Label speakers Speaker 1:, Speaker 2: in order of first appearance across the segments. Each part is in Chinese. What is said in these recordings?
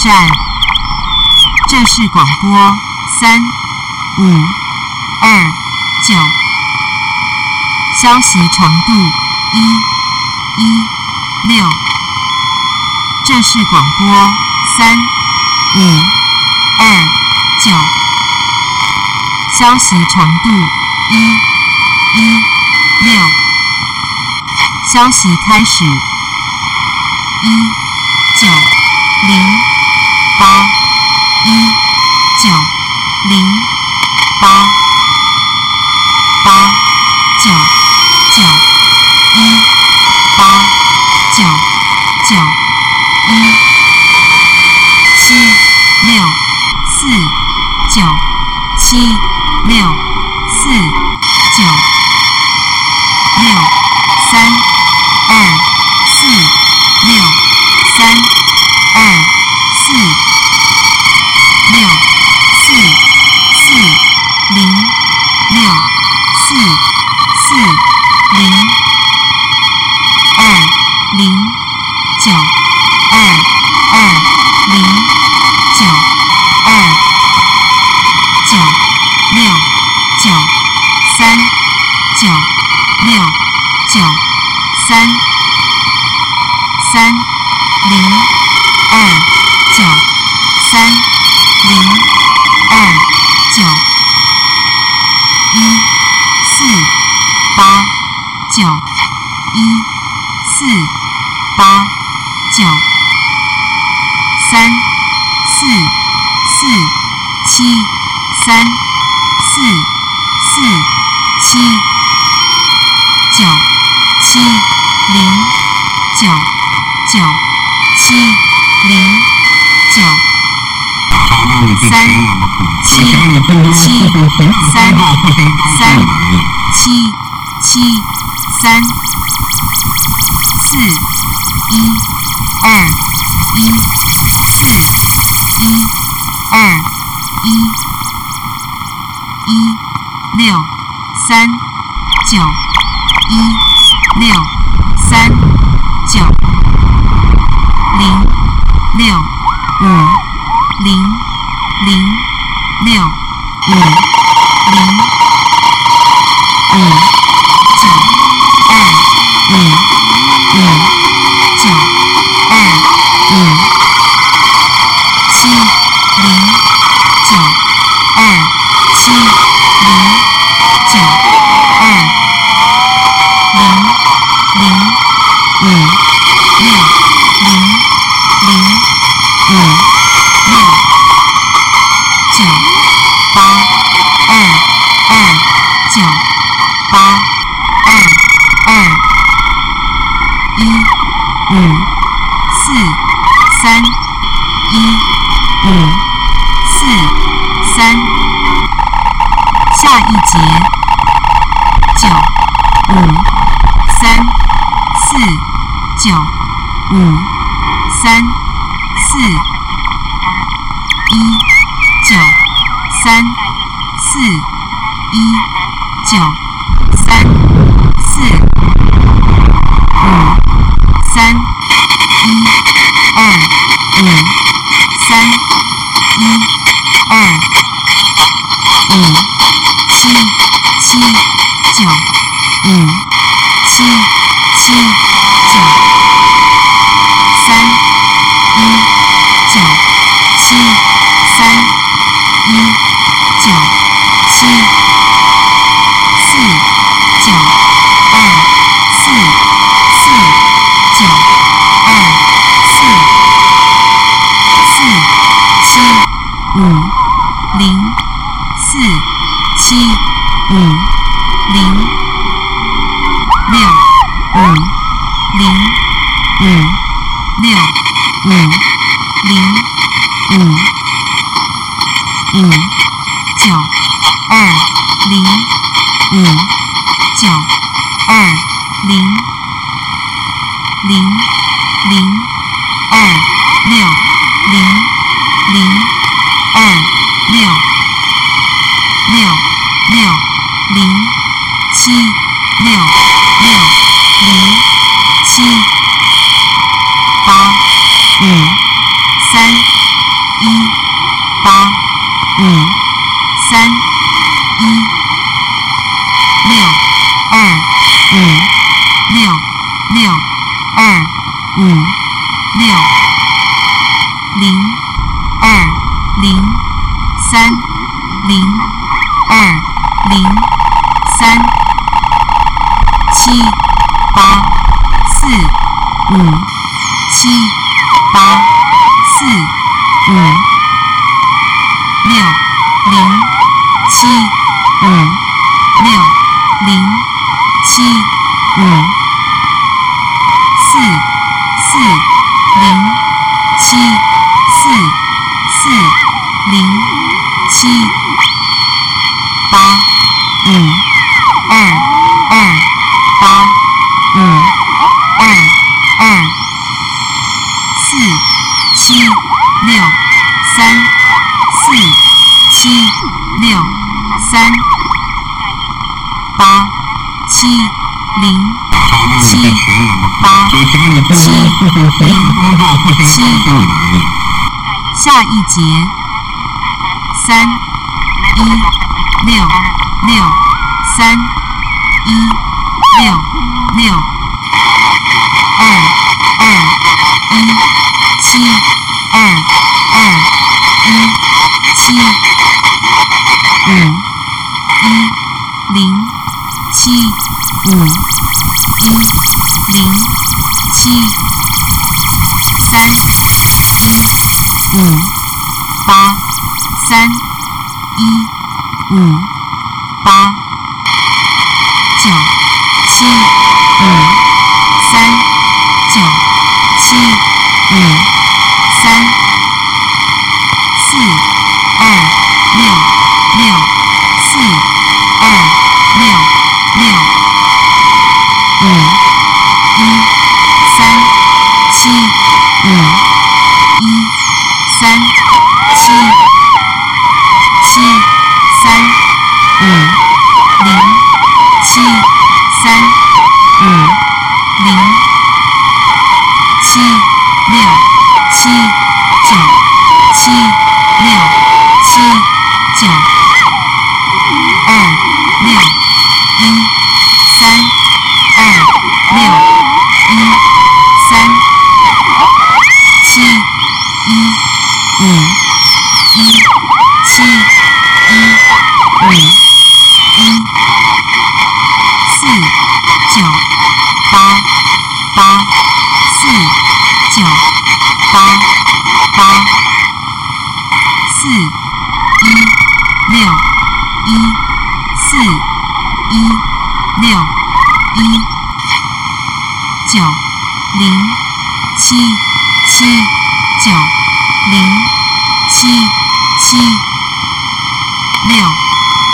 Speaker 1: 站，这是广播三五二九，消息长度一一六，这是广播三五二九，消息长度一一六，消息开始一九零八一九零八八九九一八九九一七六四九七六四九六三二四六三二四六四四零六四四零二零九二二零九二九六九三九六九三三零二九三零二九一四八九四一二一四一二一一六三九一六三九零六五零零六五零五九二五嗯。五三四一九三四一九三四五三一二五三一二五七七九五七七九三一九七三一九七四九二四四九二四四七五零四七五零六五零五六五零五五九二零五九二零零零二六零零二六六六零七六六零七八五五三一六二五六六二五六零二零三零二零三七八四五七八四五六零七五六零七五。下一节三一六六三一六六二二一七二二一七五一零七五一零七三一五八三一五八九七五三九七五。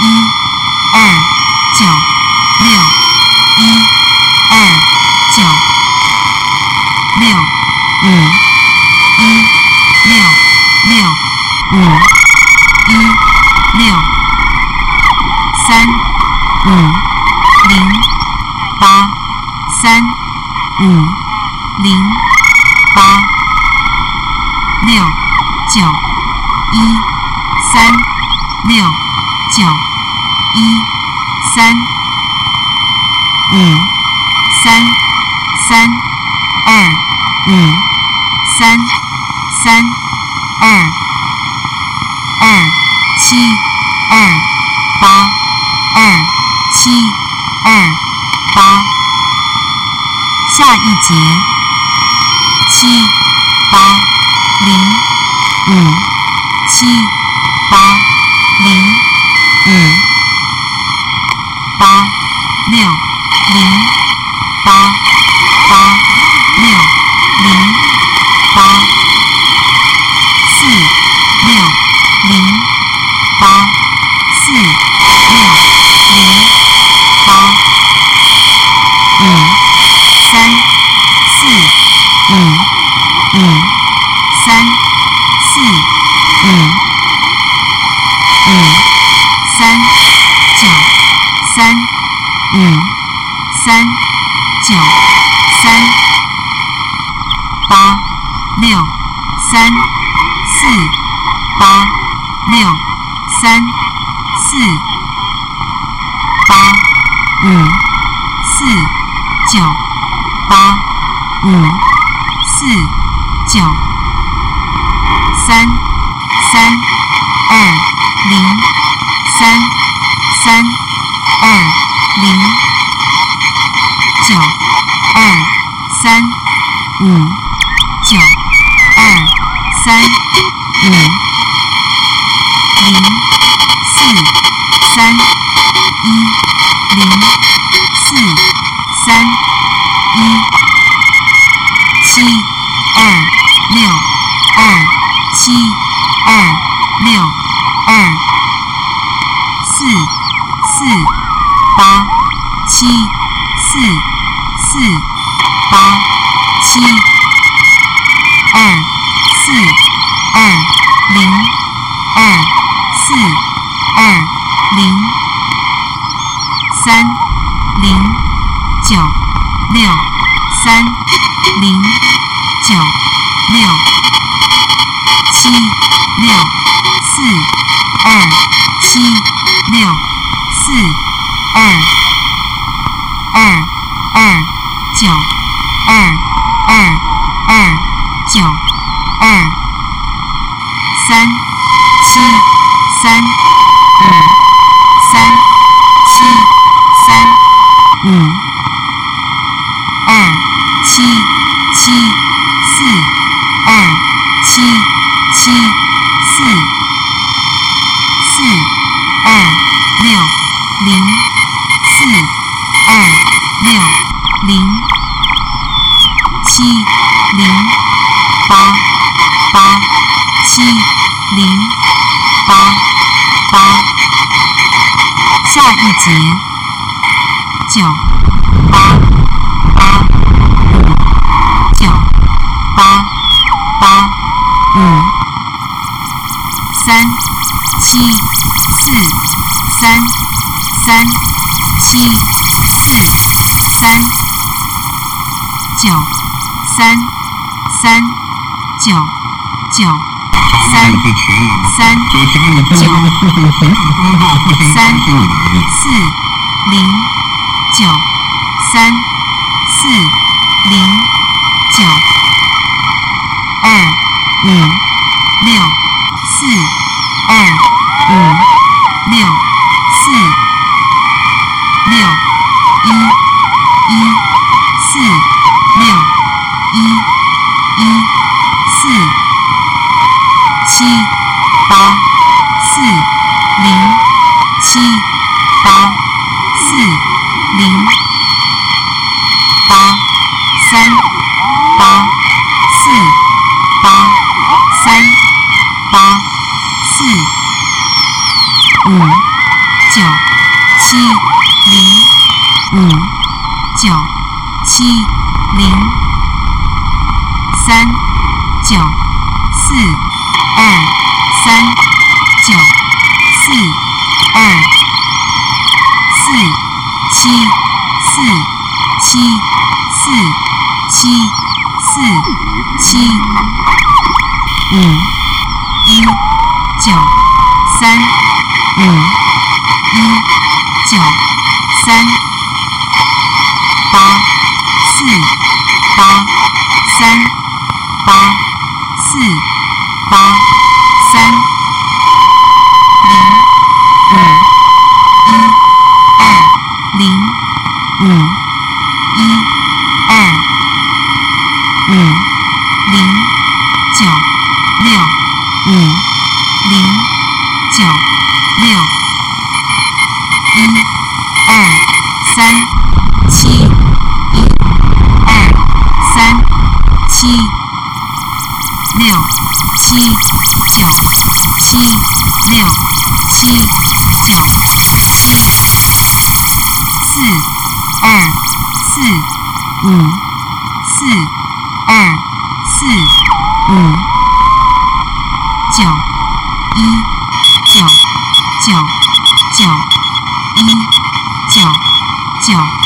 Speaker 1: 一二九六一二九六五一六六五一六三五零八三五零八六九一三六九一三五三三二五三三二二七二八二七二八下一节七八零五七八零五八六零八八六零八四六零八四六零八五三四五五零九二三五九二三五。三三七四三九三三九九三三九三四零九三四零九。二五六。七零三九四二三九四二四七四七四七四七五一九三五一九三四八三八四八六七九七六七九七四二四五四二四五九一九九九一九九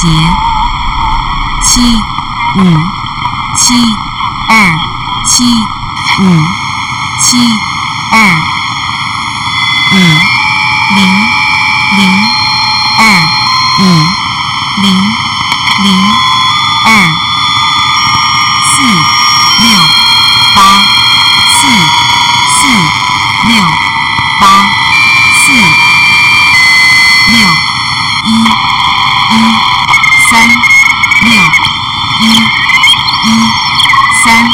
Speaker 1: 节。七五七二七五七二五零零二五零零二四六八四四六八四六一一三六一一三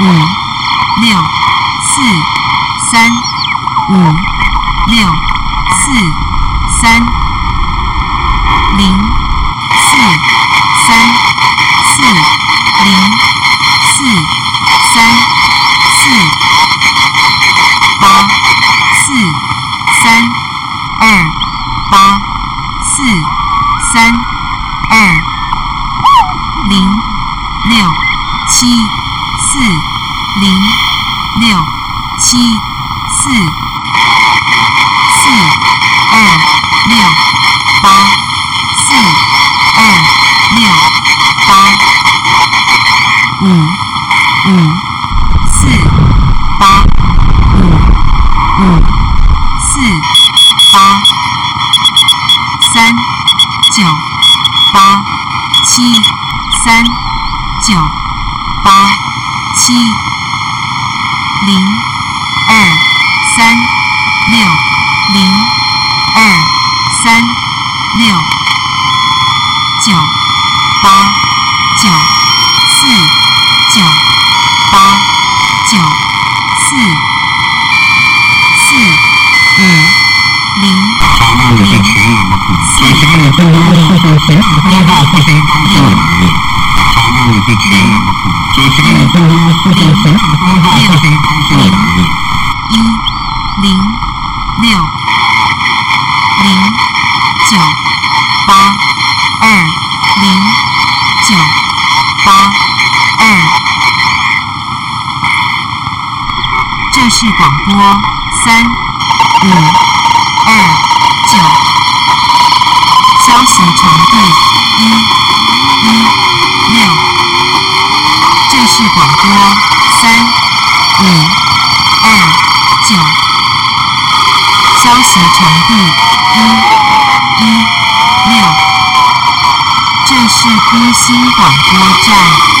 Speaker 1: 五六四三五六四三零四三四零四三四八四三二八四三二零六七四零六七四四二六八四二六八五五四八五五四八三九八七三九八七零二三六零二三六九八九四九八九四四五零，
Speaker 2: 全网的补，接下来分钟后后选好编号后边方向网页。好，那我就全网的补，接下来分钟后后选好编号后边方向网页。
Speaker 1: 一零六零九八二零九八二，这是广播三五二九，消息传递一一六，这是广播三五二九，消息传递一一六，这是歌星广播站。